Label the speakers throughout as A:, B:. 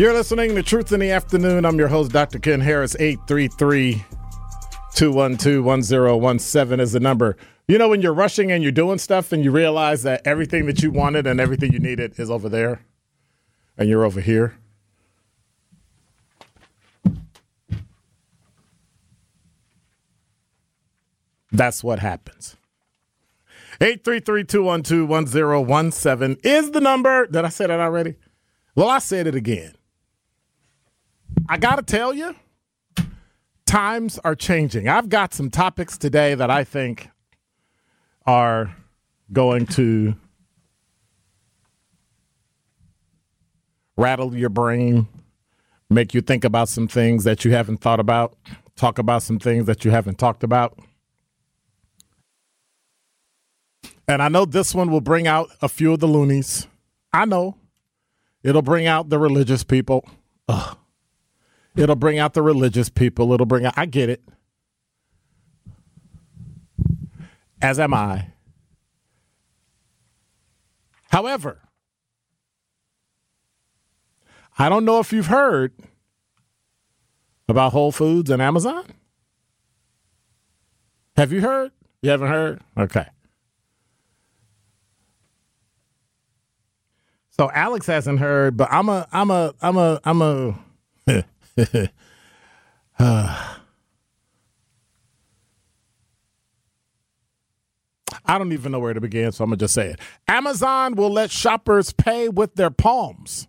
A: You're listening to Truth in the Afternoon. I'm your host, Dr. Ken Harris. 833 212 1017 is the number. You know, when you're rushing and you're doing stuff and you realize that everything that you wanted and everything you needed is over there and you're over here? That's what happens. 833-212-1017 is the number. Did I say that already? Well, I said it again. I got to tell you, times are changing. I've got some topics today that I think are going to rattle your brain, make you think about some things that you haven't thought about, talk about some things that you haven't talked about. And I know this one will bring out a few of the loonies. I know. It'll bring out the religious people. Ugh. It'll bring out the religious people. It'll bring out, I get it. As am I. However, I don't know if you've heard about Whole Foods and Amazon. Have you heard? You haven't heard? Okay. So Alex hasn't heard, but I'm a I'm a I'm a I'm a I don't even know where to begin, so I'm gonna just say it. Amazon will let shoppers pay with their palms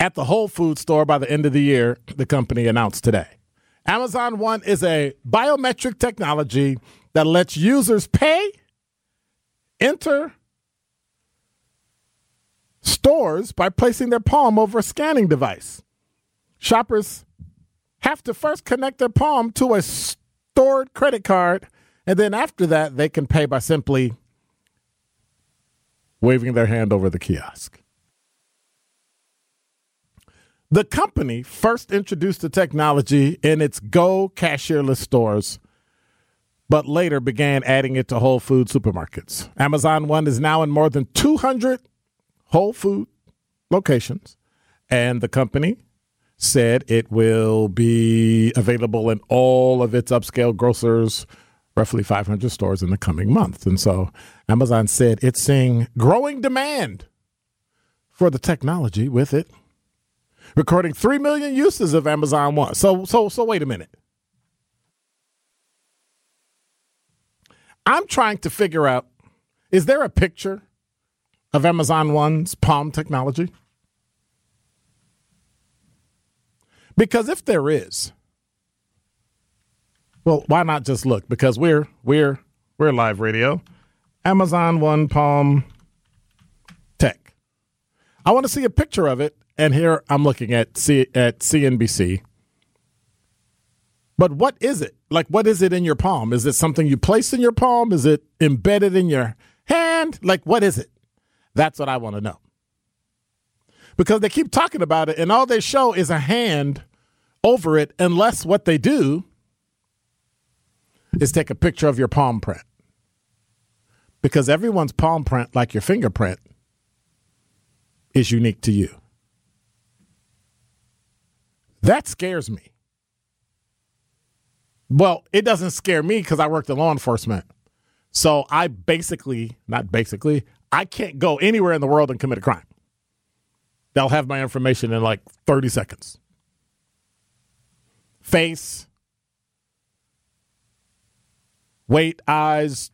A: at the Whole Food store by the end of the year, the company announced today. Amazon One is a biometric technology that lets users pay, enter stores by placing their palm over a scanning device. Shoppers have to first connect their palm to a stored credit card, and then after that, they can pay by simply waving their hand over the kiosk. The company first introduced the technology in its Go cashierless stores, but later began adding it to Whole Food supermarkets. Amazon One is now in more than 200 Whole Food locations, and the company said it will be available in all of its upscale grocers, roughly 500 stores in the coming months. And so Amazon said it's seeing growing demand for the technology with it, recording 3 million uses of Amazon One. So so so wait a minute. I'm trying to figure out Is there a picture of Amazon One's Palm technology? Because if there is, well, why not just look? Because we're we're we're live radio. Amazon One Palm Tech. I want to see a picture of it, and here I'm looking at C- at CNBC. But what is it? Like, what is it in your palm? Is it something you place in your palm? Is it embedded in your hand? Like, what is it? That's what I want to know. Because they keep talking about it, and all they show is a hand over it, unless what they do is take a picture of your palm print. Because everyone's palm print, like your fingerprint, is unique to you. That scares me. Well, it doesn't scare me because I worked in law enforcement. So I basically, not basically, I can't go anywhere in the world and commit a crime. They'll have my information in like 30 seconds. Face, weight, eyes,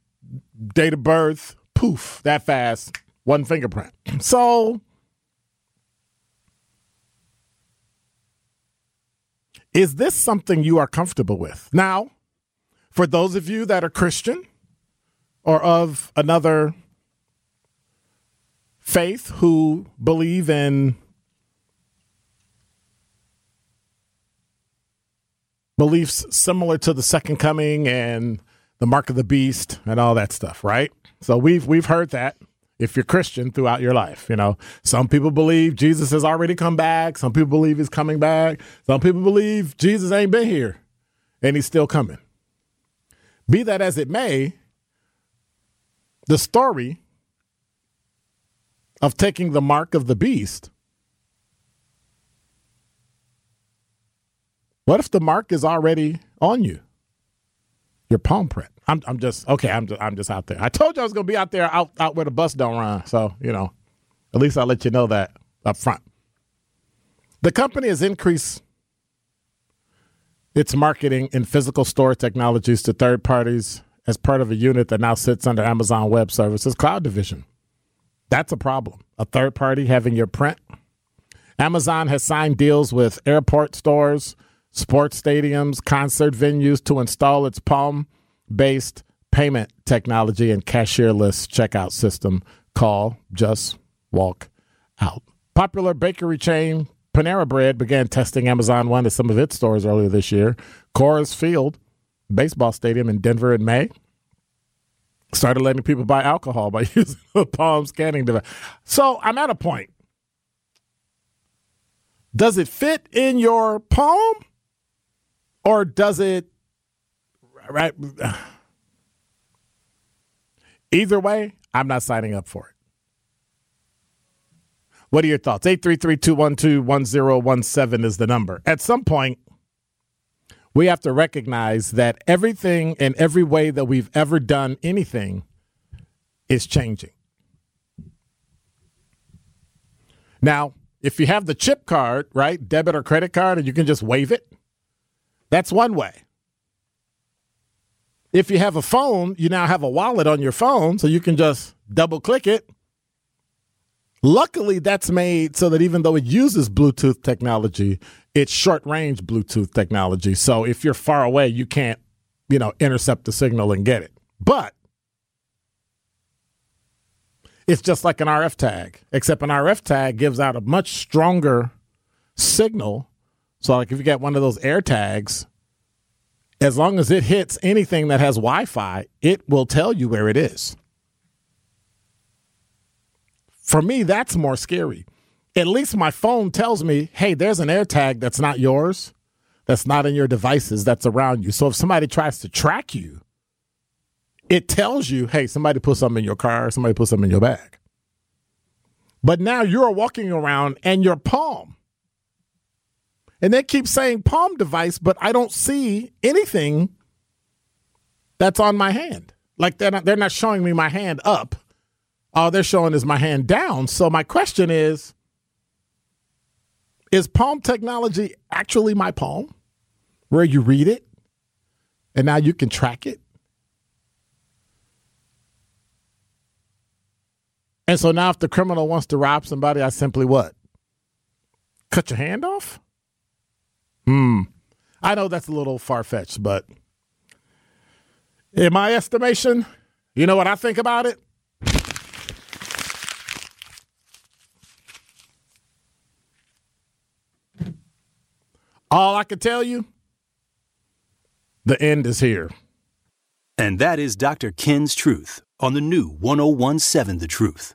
A: date of birth, poof, that fast, one fingerprint. So is this something you are comfortable with? Now, for those of you that are Christian or of another faith who believe in beliefs similar to the second coming and the mark of the beast and all that stuff, right? So we've we've heard that if you're Christian throughout your life, you know. Some people believe Jesus has already come back, some people believe he's coming back, some people believe Jesus ain't been here and he's still coming. Be that as it may, the story of taking the mark of the beast What if the mark is already on you? Your palm print. I'm, I'm just okay. I'm just, I'm just out there. I told you I was gonna be out there, out out where the bus don't run. So you know, at least I'll let you know that up front. The company has increased its marketing in physical store technologies to third parties as part of a unit that now sits under Amazon Web Services Cloud Division. That's a problem. A third party having your print. Amazon has signed deals with airport stores, sports stadiums, concert venues to install its Palm based payment technology and cashierless checkout system. Call Just Walk Out. Popular bakery chain Panera Bread began testing Amazon One at some of its stores earlier this year. Coors Field, baseball stadium in Denver in May, started letting people buy alcohol by using a palm scanning device. So I'm at a point. Does it fit in your palm? Or does it right either way, I'm not signing up for it. What are your thoughts? 833-212-1017 is the number. At some point, we have to recognize that everything and every way that we've ever done anything is changing. Now, if you have the chip card, right, debit or credit card, and you can just wave it, that's one way. If you have a phone, you now have a wallet on your phone, so you can just double click it. Luckily, that's made so that even though it uses Bluetooth technology, it's short range Bluetooth technology. So if you're far away, you can't, you know, intercept the signal and get it. But it's just like an RF tag, except an RF tag gives out a much stronger signal so, like if you get one of those air tags, as long as it hits anything that has Wi Fi, it will tell you where it is. For me, that's more scary. At least my phone tells me, hey, there's an air tag that's not yours, that's not in your devices, that's around you. So if somebody tries to track you, it tells you, hey, somebody put something in your car, somebody put something in your bag. But now you're walking around and your palm and they keep saying palm device, but I don't see anything that's on my hand. Like they're not they're not showing me my hand up. All they're showing is my hand down. So my question is is palm technology actually my palm? Where you read it and now you can track it? And so now if the criminal wants to rob somebody, I simply what? Cut your hand off? Hmm. I know that's a little far fetched, but in my estimation, you know what I think about it? All I can tell you, the end is here.
B: And that is Dr. Ken's Truth on the new 1017 The Truth.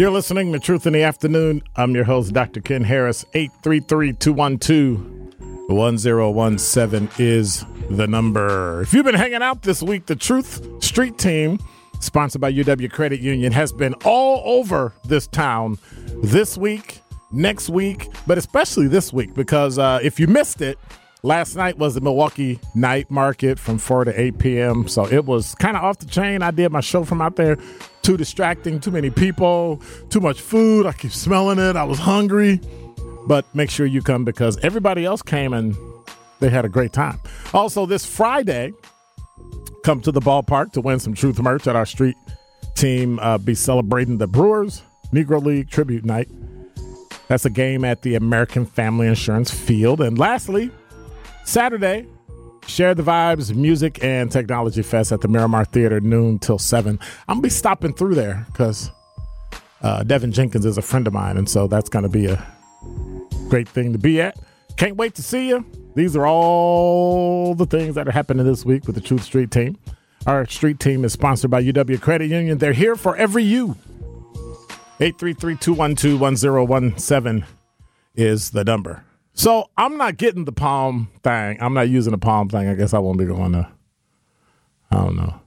A: You're listening to Truth in the Afternoon. I'm your host, Dr. Ken Harris. 833 212 1017 is the number. If you've been hanging out this week, the Truth Street Team, sponsored by UW Credit Union, has been all over this town this week, next week, but especially this week because uh, if you missed it, Last night was the Milwaukee night market from 4 to 8 p.m. So it was kind of off the chain. I did my show from out there. Too distracting, too many people, too much food. I keep smelling it. I was hungry. But make sure you come because everybody else came and they had a great time. Also, this Friday, come to the ballpark to win some Truth merch at our street team. Uh, be celebrating the Brewers Negro League Tribute Night. That's a game at the American Family Insurance Field. And lastly, Saturday, share the vibes, music, and technology fest at the Miramar Theater, noon till 7. I'm going to be stopping through there because uh, Devin Jenkins is a friend of mine, and so that's going to be a great thing to be at. Can't wait to see you. These are all the things that are happening this week with the Truth Street team. Our street team is sponsored by UW Credit Union. They're here for every you. 833 212 1017 is the number. So I'm not getting the palm thing. I'm not using the palm thing. I guess I won't be going to. I don't know.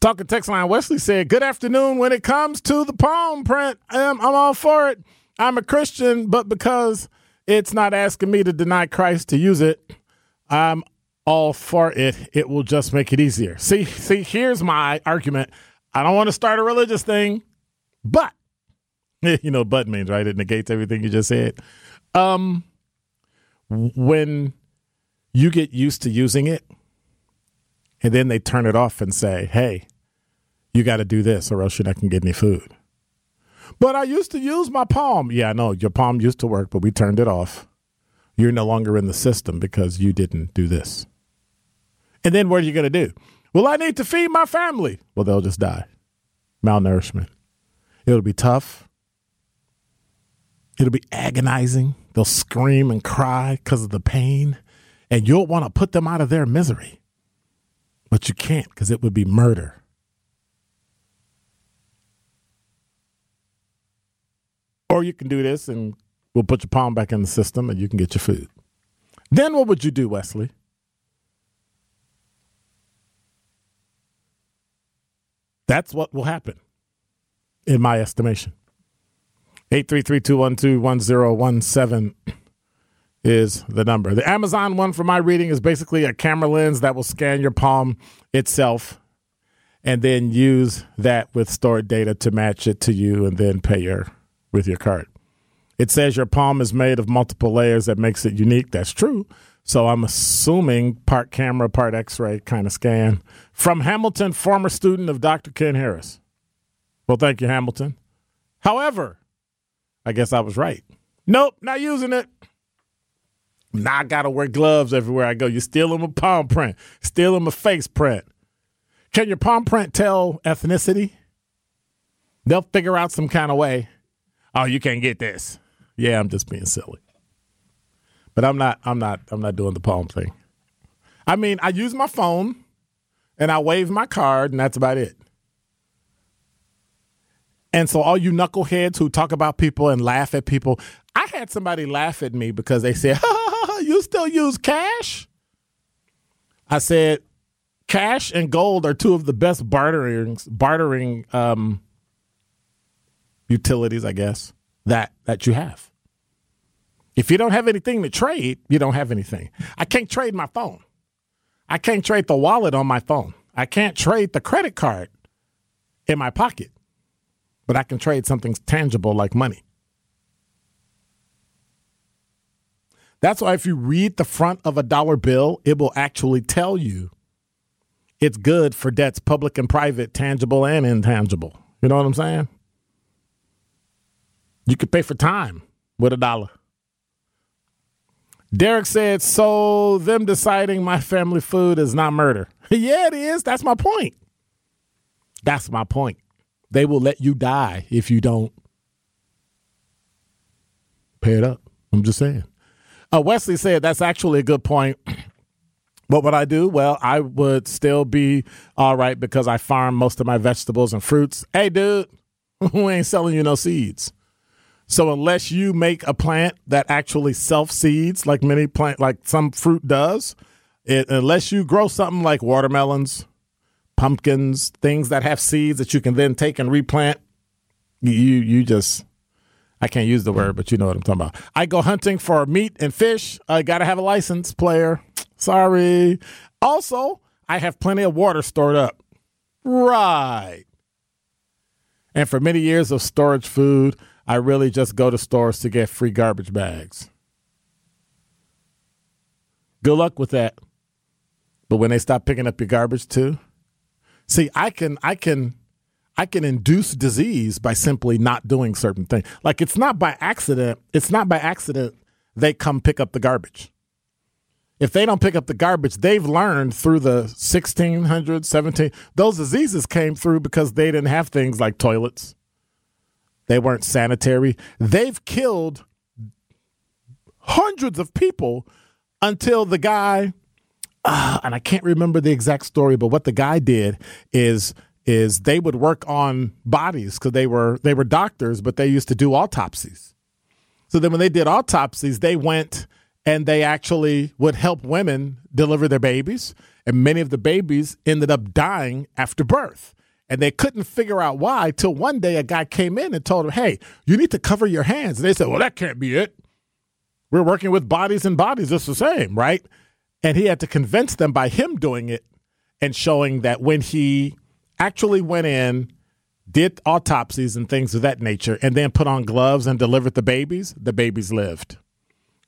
A: Talking text line, Wesley said, Good afternoon. When it comes to the palm print, I'm, I'm all for it. I'm a Christian, but because it's not asking me to deny Christ to use it, I'm all for it. It will just make it easier. See, see, here's my argument. I don't want to start a religious thing, but you know, but means right. It negates everything you just said. Um, when you get used to using it and then they turn it off and say, hey, you got to do this or else you're not going to get any food. But I used to use my palm. Yeah, I know your palm used to work, but we turned it off. You're no longer in the system because you didn't do this. And then what are you going to do? Well, I need to feed my family. Well, they'll just die. Malnourishment. It'll be tough. It'll be agonizing. They'll scream and cry because of the pain, and you'll want to put them out of their misery. But you can't because it would be murder. Or you can do this and we'll put your palm back in the system and you can get your food. Then what would you do, Wesley? That's what will happen, in my estimation. 833-212-1017 is the number. The Amazon one for my reading is basically a camera lens that will scan your palm itself and then use that with stored data to match it to you and then pay your with your card. It says your palm is made of multiple layers that makes it unique. That's true. So I'm assuming part camera, part x-ray kind of scan. From Hamilton, former student of Dr. Ken Harris. Well, thank you, Hamilton. However, I guess I was right. Nope, not using it. Now I gotta wear gloves everywhere I go. You're stealing my palm print, stealing my face print. Can your palm print tell ethnicity? They'll figure out some kind of way. Oh, you can't get this. Yeah, I'm just being silly. But I'm not I'm not I'm not doing the palm thing. I mean, I use my phone and I wave my card and that's about it. And so, all you knuckleheads who talk about people and laugh at people, I had somebody laugh at me because they said, You still use cash? I said, Cash and gold are two of the best bartering, bartering um, utilities, I guess, that that you have. If you don't have anything to trade, you don't have anything. I can't trade my phone. I can't trade the wallet on my phone. I can't trade the credit card in my pocket. But I can trade something tangible like money. That's why if you read the front of a dollar bill, it will actually tell you it's good for debts, public and private, tangible and intangible. You know what I'm saying? You could pay for time with a dollar. Derek said, So them deciding my family food is not murder. yeah, it is. That's my point. That's my point. They will let you die if you don't pay it up. I'm just saying. Uh, Wesley said that's actually a good point. What would I do? Well, I would still be all right because I farm most of my vegetables and fruits. Hey, dude, we ain't selling you no seeds. So unless you make a plant that actually self seeds, like many plant, like some fruit does, it, unless you grow something like watermelons, pumpkins, things that have seeds that you can then take and replant, you you just I can't use the word, but you know what I'm talking about. I go hunting for meat and fish. I got to have a license, player. Sorry. Also, I have plenty of water stored up. Right. And for many years of storage food, I really just go to stores to get free garbage bags. Good luck with that. But when they stop picking up your garbage too, see, I can, I can, I can induce disease by simply not doing certain things. Like it's not by accident. It's not by accident they come pick up the garbage if they don't pick up the garbage, they've learned through the 1600s, 17, those diseases came through because they didn't have things like toilets. They weren't sanitary. They've killed hundreds of people until the guy, uh, and I can't remember the exact story, but what the guy did is is they would work on bodies because they were they were doctors, but they used to do autopsies. So then when they did autopsies, they went and they actually would help women deliver their babies. And many of the babies ended up dying after birth. And they couldn't figure out why till one day a guy came in and told them, hey, you need to cover your hands. And they said, well, that can't be it. We're working with bodies and bodies. It's the same, right? And he had to convince them by him doing it and showing that when he actually went in, did autopsies and things of that nature, and then put on gloves and delivered the babies, the babies lived.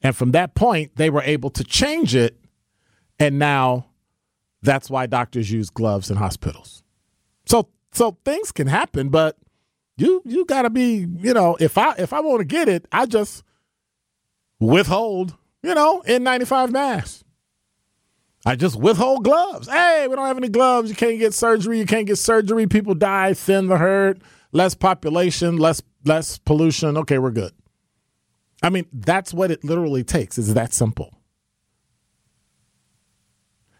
A: And from that point, they were able to change it. And now that's why doctors use gloves in hospitals. So so things can happen, but you you gotta be, you know, if I if I want to get it, I just withhold, you know, N95 masks. I just withhold gloves. Hey, we don't have any gloves. You can't get surgery. You can't get surgery. People die, thin the herd, less population, less less pollution. Okay, we're good. I mean, that's what it literally takes. It's that simple.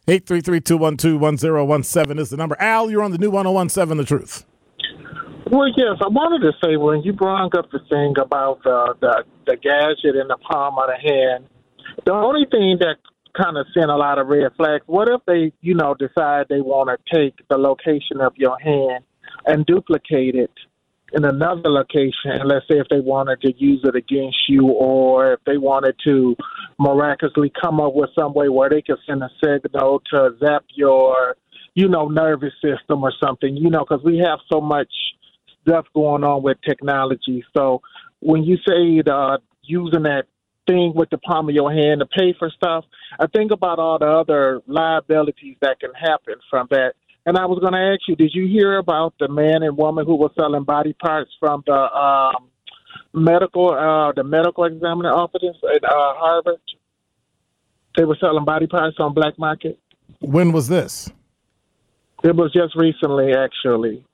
A: 833-212-1017 is the number. Al, you're on the new 1017 The Truth.
C: Well, yes, I wanted to say when you brought up the thing about uh, the the gadget in the palm of the hand, the only thing that kind of sent a lot of red flags. What if they, you know, decide they want to take the location of your hand and duplicate it in another location, and let's say if they wanted to use it against you, or if they wanted to miraculously come up with some way where they could send a signal to zap your, you know, nervous system or something, you know, because we have so much stuff going on with technology. So when you say the, uh, using that thing with the palm of your hand to pay for stuff, I think about all the other liabilities that can happen from that and I was going to ask you, did you hear about the man and woman who were selling body parts from the um, medical, uh, the medical examiner office at uh, Harvard? They were selling body parts on black market.
A: When was this?
C: It was just recently, actually.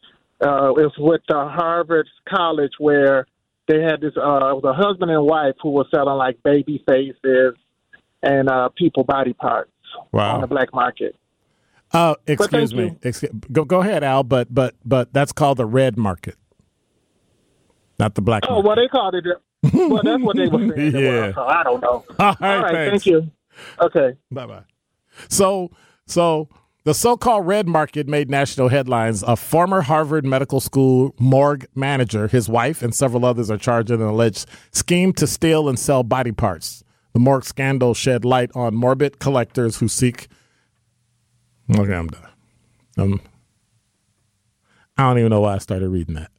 C: Uh, it was with the Harvard College where they had this. Uh, it was a husband and wife who were selling like baby faces and uh, people body parts
A: wow.
C: on the black market.
A: Uh, excuse me. Excuse, go go ahead, Al. But but but that's called the red market, not the black.
C: Oh,
A: market.
C: well, they called it. Well, that's what they were saying. yeah. Well, I don't know. All right. All right thank you. Okay.
A: Bye bye. So so The so called red market made national headlines. A former Harvard Medical School morgue manager, his wife, and several others are charged in an alleged scheme to steal and sell body parts. The morgue scandal shed light on morbid collectors who seek. Okay, I'm done. Um, I don't even know why I started reading that.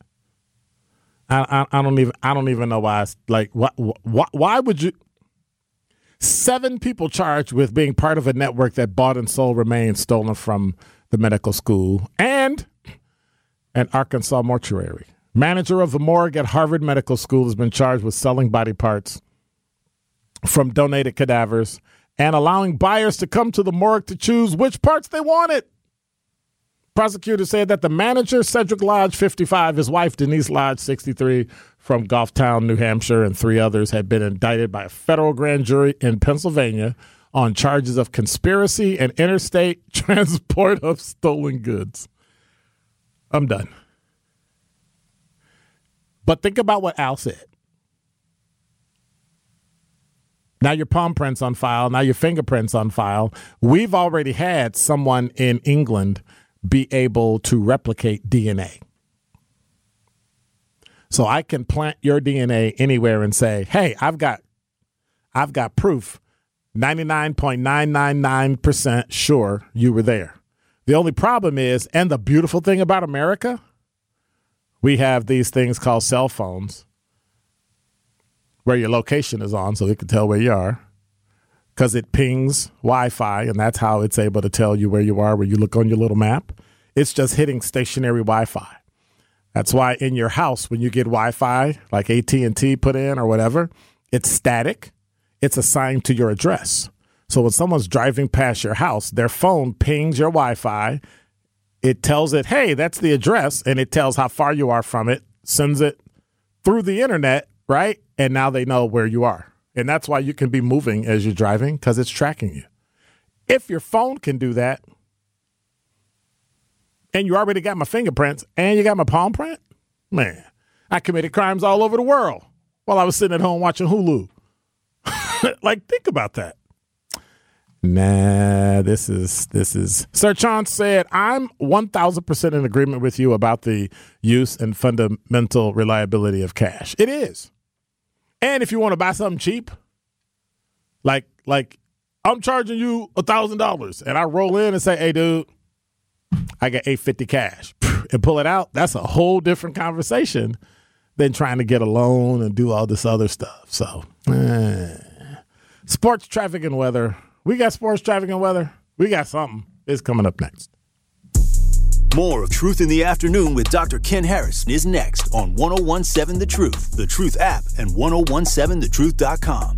A: I, I, I don't even I don't even know why. I, like, why, why, why would you? Seven people charged with being part of a network that bought and sold remains stolen from the medical school and an Arkansas mortuary. Manager of the morgue at Harvard Medical School has been charged with selling body parts from donated cadavers and allowing buyers to come to the morgue to choose which parts they wanted. Prosecutors said that the manager, Cedric Lodge, 55, his wife, Denise Lodge, 63, from Goffstown, New Hampshire, and three others had been indicted by a federal grand jury in Pennsylvania on charges of conspiracy and interstate transport of stolen goods. I'm done. But think about what Al said. Now your palm prints on file, now your fingerprints on file. We've already had someone in England be able to replicate DNA. So I can plant your DNA anywhere and say, "Hey, I've got I've got proof 99.999% sure you were there." The only problem is and the beautiful thing about America, we have these things called cell phones where your location is on so it can tell where you are because it pings Wi-Fi, and that's how it's able to tell you where you are where you look on your little map. It's just hitting stationary Wi-Fi. That's why in your house, when you get Wi-Fi, like AT and T put in or whatever, it's static. It's assigned to your address. So when someone's driving past your house, their phone pings your Wi-Fi. It tells it, "Hey, that's the address," and it tells how far you are from it. Sends it through the internet, right? And now they know where you are. And that's why you can be moving as you're driving because it's tracking you. If your phone can do that, and you already got my fingerprints and you got my palm print, man, I committed crimes all over the world while I was sitting at home watching Hulu. like, think about that. Nah, this is this is Sir Chance said, I'm one thousand percent in agreement with you about the use and fundamental reliability of cash. It is. And if you want to buy something cheap, like like I'm charging you a thousand dollars, and I roll in and say, "Hey, dude, I got eight fifty cash," and pull it out. That's a whole different conversation than trying to get a loan and do all this other stuff. So, eh. sports traffic and weather. We got sports traffic and weather. We got something. It's coming up next.
B: More of Truth in the Afternoon with Dr. Ken Harris is next on 1017 The Truth, The Truth app, and 1017thetruth.com.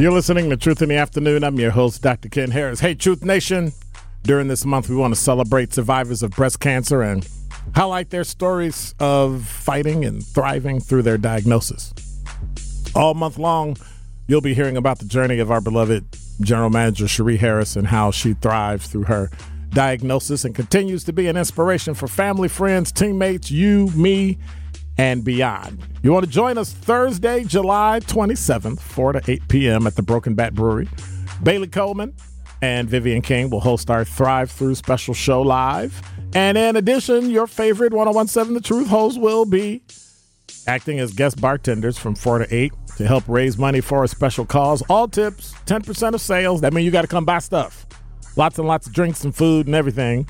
A: You're listening to Truth in the Afternoon. I'm your host, Dr. Ken Harris. Hey, Truth Nation. During this month, we want to celebrate survivors of breast cancer and highlight their stories of fighting and thriving through their diagnosis. All month long, you'll be hearing about the journey of our beloved General Manager Cherie Harris and how she thrives through her diagnosis and continues to be an inspiration for family, friends, teammates, you, me, and beyond. You want to join us Thursday, July 27th, 4 to 8 p.m. at the Broken Bat Brewery. Bailey Coleman and Vivian King will host our Thrive Through special show live. And in addition, your favorite 1017 The Truth hosts will be acting as guest bartenders from 4 to 8 to help raise money for a special cause. All tips, 10% of sales. That means you got to come buy stuff. Lots and lots of drinks and food and everything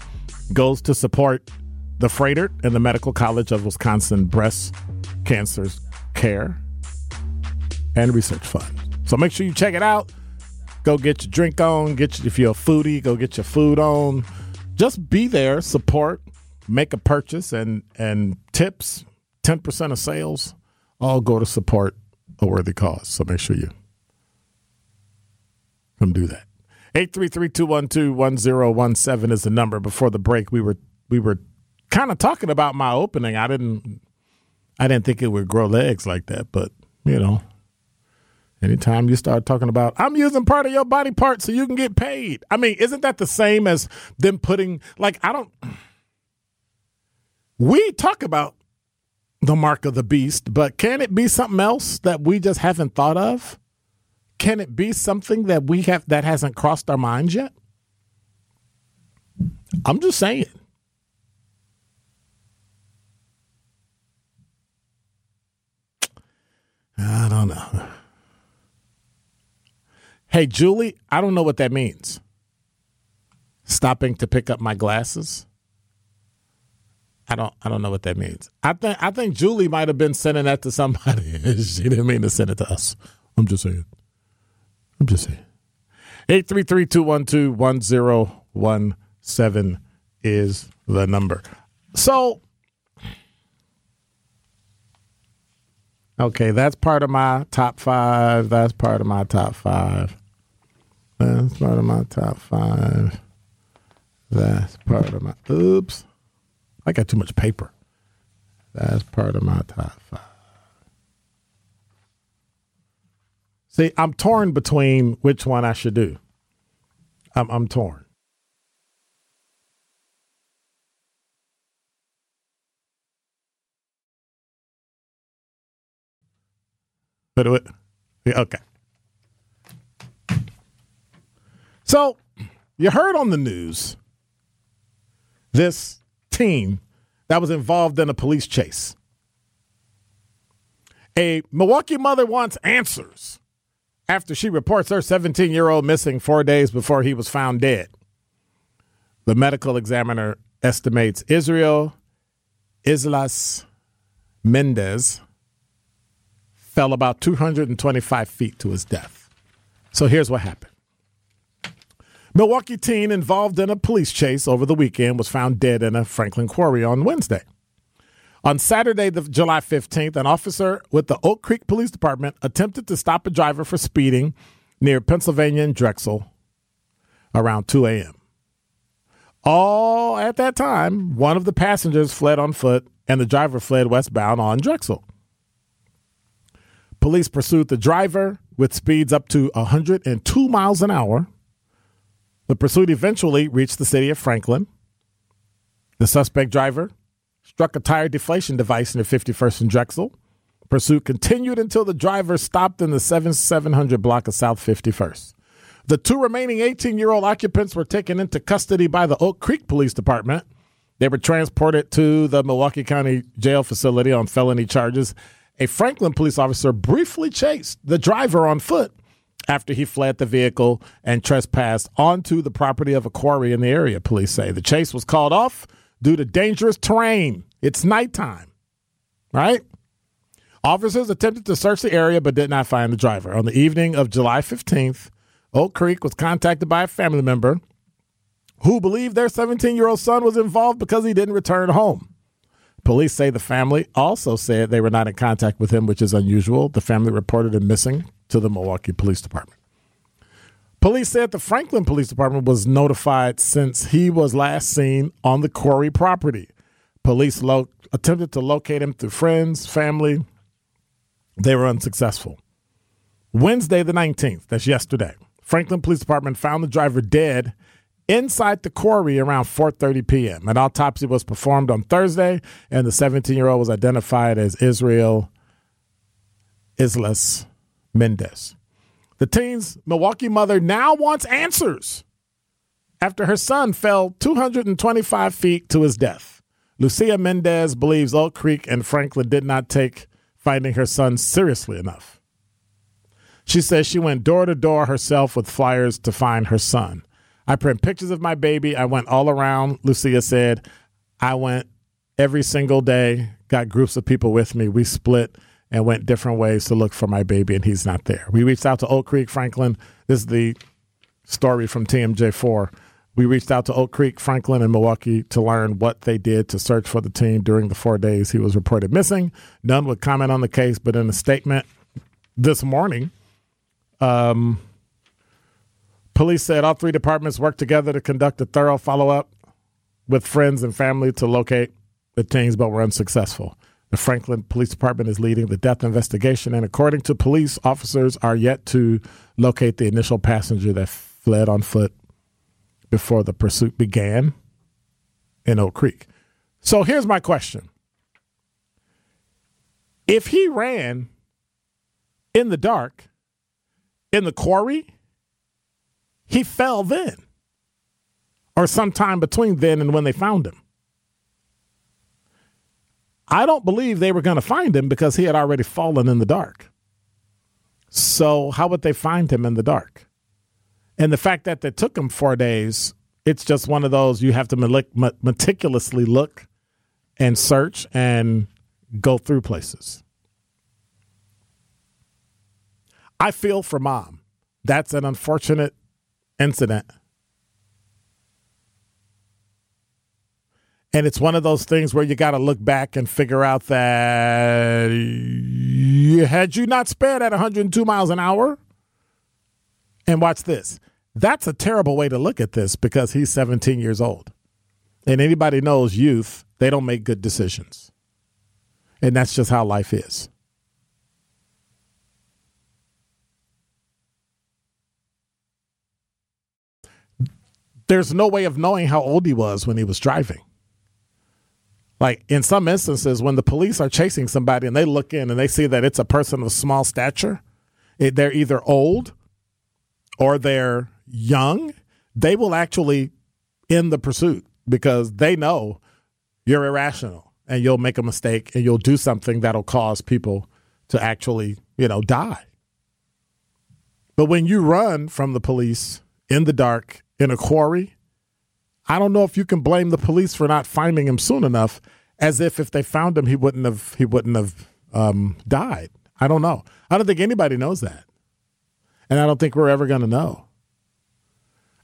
A: goes to support the Froedtert and the Medical College of Wisconsin Breast Cancer Care and Research Fund. So make sure you check it out. Go get your drink on. Get your, if you're a foodie, go get your food on. Just be there, support, make a purchase, and and tips, ten percent of sales, all go to support a worthy cause. So make sure you come do that. 833-212-1017 is the number. Before the break, we were we were kind of talking about my opening. I didn't I didn't think it would grow legs like that, but you know, anytime you start talking about I'm using part of your body part so you can get paid. I mean, isn't that the same as them putting like I don't we talk about the mark of the beast, but can it be something else that we just haven't thought of? Can it be something that we have that hasn't crossed our minds yet? I'm just saying. I don't know. Hey, Julie, I don't know what that means. Stopping to pick up my glasses. I don't I don't know what that means. I think I think Julie might have been sending that to somebody. she didn't mean to send it to us. I'm just saying. I'm just saying. 833-212-1017 is the number. So Okay, that's part of my top five. That's part of my top five. That's part of my top five. That's part of my. Oops. I got too much paper. That's part of my top five. See, I'm torn between which one I should do. I'm, I'm torn. But it, yeah, okay. So you heard on the news this team that was involved in a police chase. A Milwaukee mother wants answers after she reports her 17 year old missing four days before he was found dead. The medical examiner estimates Israel Islas Mendez fell about 225 feet to his death. So here's what happened. Milwaukee teen involved in a police chase over the weekend was found dead in a Franklin quarry on Wednesday. On Saturday, the July 15th, an officer with the Oak Creek Police Department attempted to stop a driver for speeding near Pennsylvania and Drexel around 2 a.m. All at that time, one of the passengers fled on foot and the driver fled westbound on Drexel. Police pursued the driver with speeds up to 102 miles an hour. The pursuit eventually reached the city of Franklin. The suspect driver struck a tire deflation device near 51st and Drexel. Pursuit continued until the driver stopped in the 7700 block of South 51st. The two remaining 18 year old occupants were taken into custody by the Oak Creek Police Department. They were transported to the Milwaukee County Jail facility on felony charges a Franklin police officer briefly chased the driver on foot after he fled the vehicle and trespassed onto the property of a quarry in the area, police say. The chase was called off due to dangerous terrain. It's nighttime, right? Officers attempted to search the area but did not find the driver. On the evening of July 15th, Oak Creek was contacted by a family member who believed their 17 year old son was involved because he didn't return home. Police say the family also said they were not in contact with him, which is unusual. The family reported him missing to the Milwaukee Police Department. Police said the Franklin Police Department was notified since he was last seen on the quarry property. Police lo- attempted to locate him through friends, family. They were unsuccessful. Wednesday, the 19th, that's yesterday, Franklin Police Department found the driver dead inside the quarry around 4:30 p.m. An autopsy was performed on Thursday, and the 17-year-old was identified as Israel Islas Mendez. The teen's Milwaukee mother now wants answers after her son fell 225 feet to his death. Lucia Mendez believes Oak Creek and Franklin did not take finding her son seriously enough. She says she went door to door herself with flyers to find her son. I print pictures of my baby. I went all around, Lucia said. I went every single day, got groups of people with me. We split and went different ways to look for my baby, and he's not there. We reached out to Oak Creek, Franklin. This is the story from TMJ4. We reached out to Oak Creek, Franklin, and Milwaukee to learn what they did to search for the teen during the four days he was reported missing. None would comment on the case, but in a statement, this morning. Um, police said all three departments worked together to conduct a thorough follow up with friends and family to locate the teens, but were unsuccessful. The Franklin Police Department is leading the death investigation, and according to police, officers are yet to locate the initial passenger that fled on foot before the pursuit began in Oak Creek. So here's my question If he ran in the dark in the quarry, he fell then, or sometime between then and when they found him. I don't believe they were going to find him because he had already fallen in the dark. So, how would they find him in the dark? And the fact that they took him four days, it's just one of those you have to meticulously look and search and go through places. I feel for mom. That's an unfortunate incident. And it's one of those things where you got to look back and figure out that you, had you not sped at 102 miles an hour, and watch this. That's a terrible way to look at this because he's 17 years old. And anybody knows youth, they don't make good decisions. And that's just how life is. There's no way of knowing how old he was when he was driving. Like in some instances, when the police are chasing somebody and they look in and they see that it's a person of small stature, it, they're either old or they're young, they will actually end the pursuit because they know you're irrational and you'll make a mistake and you'll do something that'll cause people to actually, you know, die. But when you run from the police in the dark in a quarry, I don't know if you can blame the police for not finding him soon enough, as if if they found him, he wouldn't have he wouldn't have um, died. I don't know. I don't think anybody knows that, and I don't think we're ever going to know.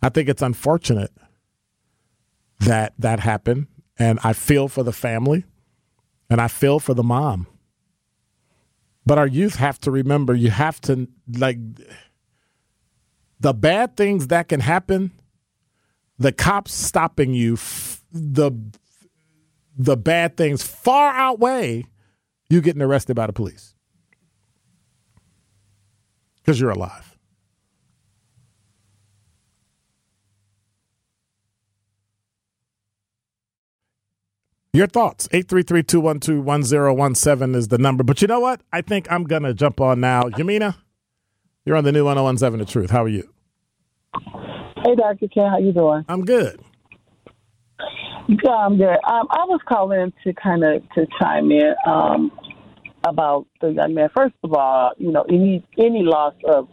A: I think it's unfortunate that that happened, and I feel for the family, and I feel for the mom. But our youth have to remember you have to like the bad things that can happen the cops stopping you, the the bad things far outweigh you getting arrested by the police because you're alive. Your thoughts, 833-212-1017 is the number. But you know what? I think I'm going to jump on now. Yamina, you're on the new 1017 The Truth. How are you?
D: Hey, Dr. Ken, how you doing?
A: I'm good.
D: Yeah, I'm good. Um, I was calling to kind of to chime in um, about the young man. First of all, you know, any any loss of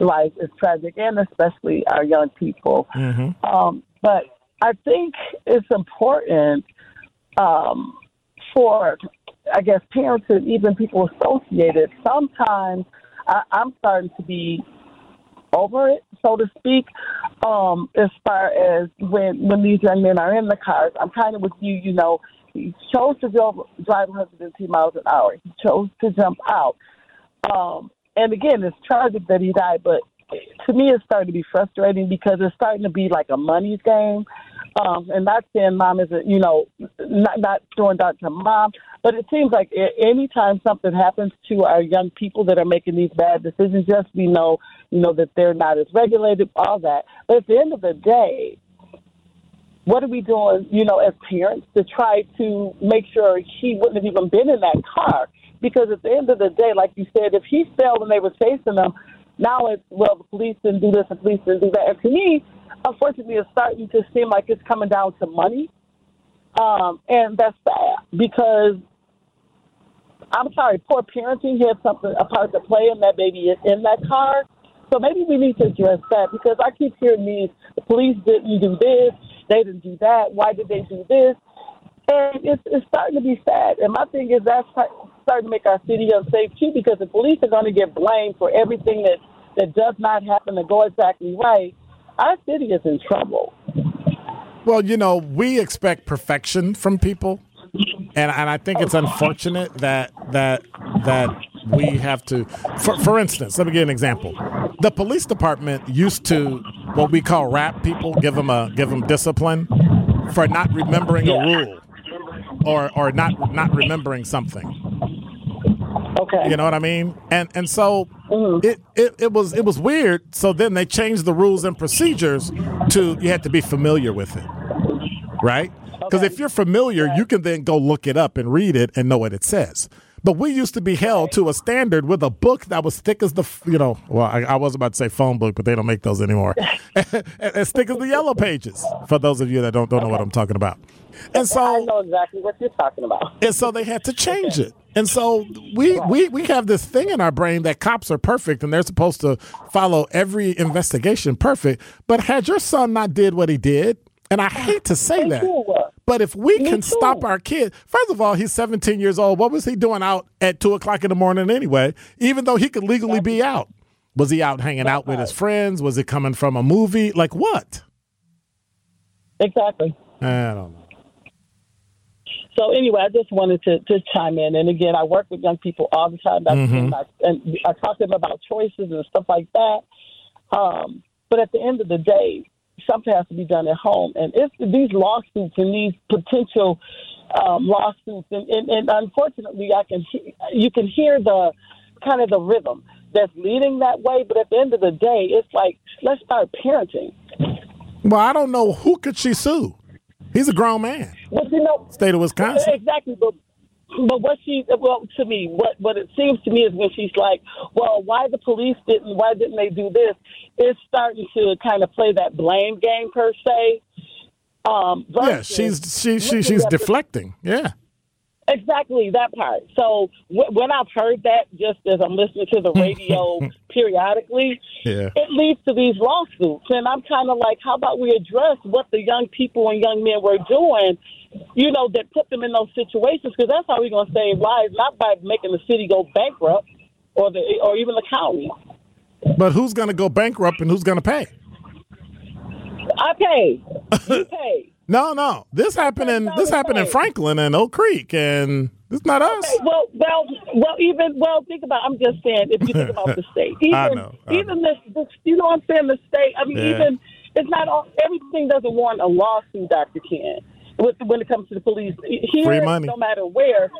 D: life is tragic, and especially our young people. Mm-hmm. Um, but I think it's important um, for, I guess, parents and even people associated. Sometimes I, I'm starting to be over it, so to speak. Um, as far as when when these young men are in the cars, I'm kind of with you. You know, he chose to drive 110 miles an hour. He chose to jump out. Um, and again, it's tragic that he died, but to me, it's starting to be frustrating because it's starting to be like a money's game. Um, and not saying mom isn't, you know, not, not throwing that to mom, but it seems like anytime something happens to our young people that are making these bad decisions, yes, we know, you know, that they're not as regulated, all that. But at the end of the day, what are we doing, you know, as parents to try to make sure he wouldn't have even been in that car? Because at the end of the day, like you said, if he fell and they were chasing him, now it's well, the police didn't do this, the police didn't do that. And to me, unfortunately, it's starting to seem like it's coming down to money, um, and that's sad because I'm sorry, poor parenting had something a part to play in that baby is in that car. So maybe we need to address that because I keep hearing these the police didn't do this, they didn't do that. Why did they do this? And it's, it's starting to be sad. And my thing is that's starting to make our city unsafe too because the police are going to get blamed for everything that that does not happen to go exactly right. Our city is in trouble.
A: Well, you know, we expect perfection from people, and and I think it's unfortunate that that that we have to. For, for instance, let me give an example. The police department used to what we call rap people, give them a give them discipline for not remembering a rule or or not not remembering something.
D: Okay.
A: You know what I mean? And and so mm-hmm. it, it it was it was weird. So then they changed the rules and procedures to you had to be familiar with it, right? Because if you're familiar, you can then go look it up and read it and know what it says. But we used to be held to a standard with a book that was thick as the, you know, well, I, I was about to say phone book, but they don't make those anymore. as thick as the yellow pages, for those of you that don't, don't know what I'm talking about. And so I
D: know exactly what you're talking about.
A: and so they had to change it. And so we, we we have this thing in our brain that cops are perfect and they're supposed to follow every investigation perfect. But had your son not did what he did, and I hate to say that. But if we
D: Me
A: can
D: too.
A: stop our kid, first of all, he's 17 years old. What was he doing out at two o'clock in the morning anyway? Even though he could legally be out, was he out hanging out with his friends? Was it coming from a movie? Like what?
D: Exactly.
A: I don't know.
D: So anyway, I just wanted to, to chime in. And again, I work with young people all the time. That's and, I, and I talk to them about choices and stuff like that. Um, but at the end of the day, something has to be done at home. And if these lawsuits and these potential um, lawsuits, and, and, and unfortunately, I can he- you can hear the kind of the rhythm that's leading that way. But at the end of the day, it's like let's start parenting.
A: Well, I don't know who could she sue. He's a grown man.
D: But you know,
A: State of Wisconsin.
D: Exactly, but but what she well to me, what what it seems to me is when she's like, well, why the police didn't, why didn't they do this? It's starting to kind of play that blame game per se. Um,
A: Yeah, she's she, she she's
D: the-
A: deflecting. Yeah.
D: Exactly that part. So w- when I've heard that, just as I'm listening to the radio periodically,
A: Yeah.
D: it leads to these lawsuits. And I'm kind of like, how about we address what the young people and young men were doing, you know, that put them in those situations? Because that's how we're going to save lives, not by making the city go bankrupt or the or even the county.
A: But who's going to go bankrupt and who's going to pay?
D: I pay, you pay.
A: No, no. This happened in this happened in Franklin and Oak Creek, and it's not us.
D: Well, well, well. Even well, think about. I'm just saying. If you think about the state, even
A: I know, I
D: even this, this, you know, what I'm saying the state. I mean,
A: Yeah.
D: even it's not all. Everything doesn't warrant a lawsuit, Doctor Ken. With, when it comes to the police, here,
A: Free money.
D: no matter where,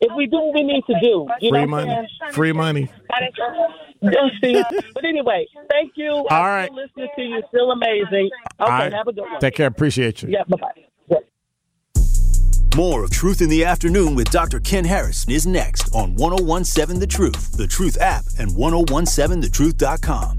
D: if we do what we need to do, you
A: Free
D: know
A: money.
D: what I'm saying?
A: Free money.
D: But uh, anyway, thank you.
A: All
D: I'm
A: right.
D: still listening to you. Still amazing. Okay,
A: All right.
D: have a good one.
A: Take care. Appreciate you.
D: Yeah, bye bye. Yeah.
B: More of Truth in the Afternoon with Dr. Ken Harris is next on 1017 The Truth, The Truth app, and 1017thetruth.com.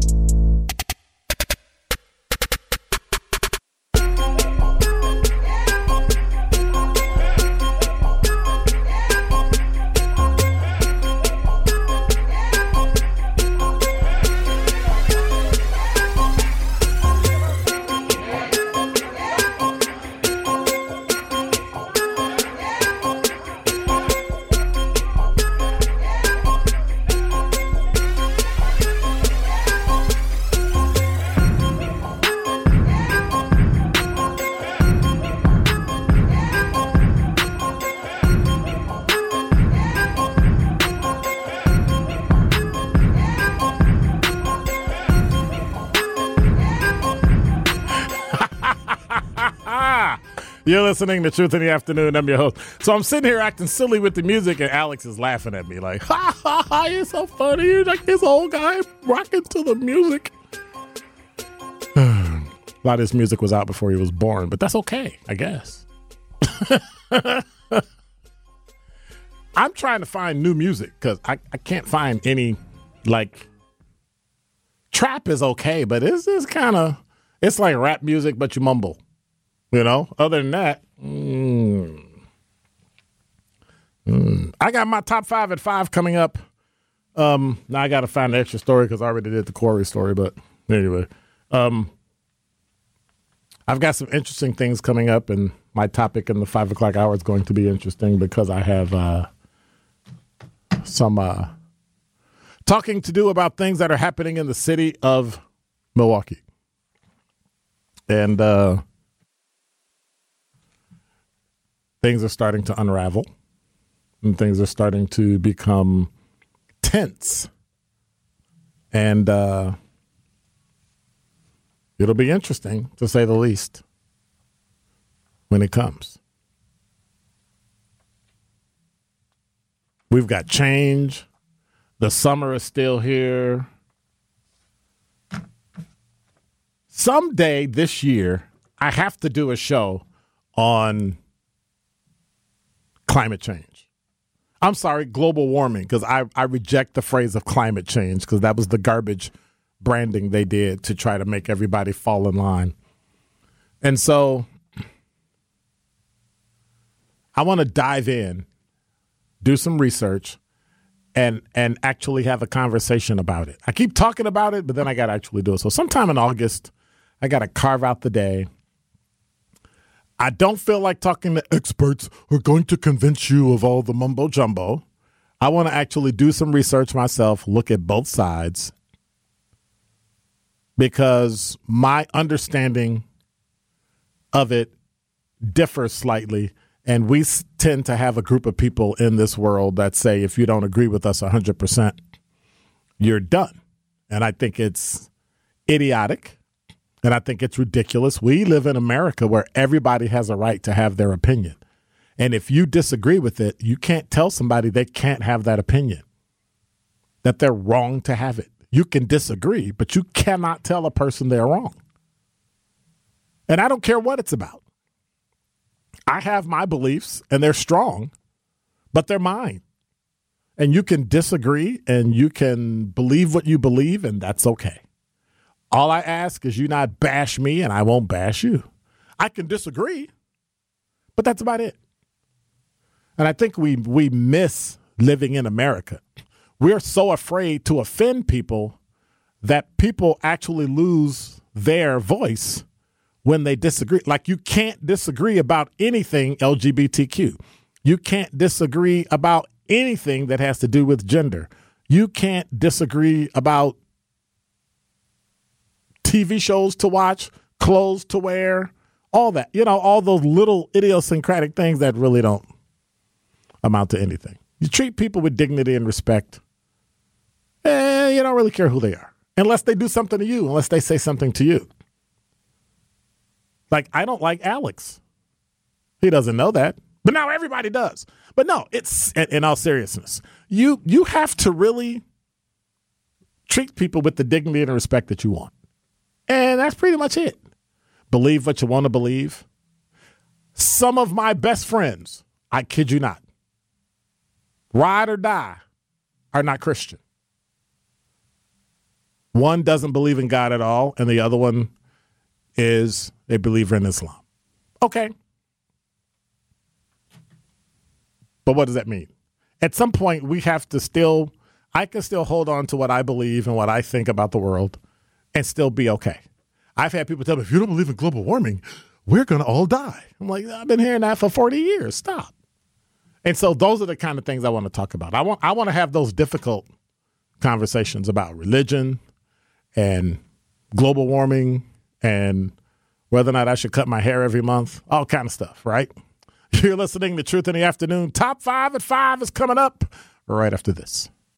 A: You're listening to Truth in the Afternoon. I'm your host. So I'm sitting here acting silly with the music, and Alex is laughing at me like, ha ha ha, you're so funny. You're like this old guy rocking to the music. A lot of this music was out before he was born, but that's okay, I guess. I'm trying to find new music because I, I can't find any, like, trap is okay, but it's just kind of, it's like rap music, but you mumble. You know, other than that, mm, mm. I got my top five at five coming up. Um, now I got to find the extra story because I already did the Corey story. But anyway, um, I've got some interesting things coming up, and my topic in the five o'clock hour is going to be interesting because I have uh, some uh, talking to do about things that are happening in the city of Milwaukee. And uh, things are starting to unravel and things are starting to become tense. And uh, it'll be interesting, to say the least, when it comes. We've got change. The summer is still here. Someday this year, I have to do a show on climate change. I'm sorry, global warming, because I, I reject the phrase of climate change because that was the garbage branding they did to try to make everybody fall in line. And so I want to dive in, do some research, and and actually have a conversation about it. I keep talking about it, but then I got to actually do it. So sometime in August, I got to carve out the day I don't feel like talking to experts who are going to convince you of all the mumbo jumbo. I want to actually do some research myself, look at both sides, because my understanding of it differs slightly. And we tend to have a group of people in this world that say, if you don't agree with us 100%, you're done. And I think it's idiotic. And I think it's ridiculous. We live in America where everybody has a right to have their opinion. And if you disagree with it, you can't tell somebody they can't have that opinion, that they're wrong to have it. You can disagree, but you cannot tell a person they're wrong. And I don't care what it's about. I have my beliefs and they're strong, but they're mine. And you can disagree and you can believe what you believe, and that's okay. All I ask is you not bash me and I won't bash you. I can disagree, but that's about it. And I think we we miss living in America. We're so afraid to offend people that people actually lose their voice when they disagree. Like you can't disagree about anything LGBTQ. You can't disagree about anything that has to do with gender. You can't disagree about TV shows to watch, clothes to wear, all that. You know, all those little idiosyncratic things that really don't amount to anything. You treat people with dignity and respect, and eh, you don't really care who they are unless they do something to you, unless they say something to you. Like, I don't like Alex. He doesn't know that, but now everybody does. But no, it's in all seriousness, you you have to really treat people with the dignity and respect that you want. And that's pretty much it. Believe what you want to believe. Some of my best friends, I kid you not, ride or die, are not Christian. One doesn't believe in God at all, and the other one is a believer in Islam. Okay. But what does that mean? At some point, we have to still, I can still hold on to what I believe and what I think about the world and still be okay. I've had people tell me, if you don't believe in global warming, we're going to all die. I'm like, I've been hearing that for 40 years. Stop. And so those are the kind of things I want to talk about. I want I want to have those difficult conversations about religion and global warming and whether or not I should cut my hair every month, all kind of stuff, right? You're listening to Truth in the Afternoon. Top 5 at 5 is coming up right after this.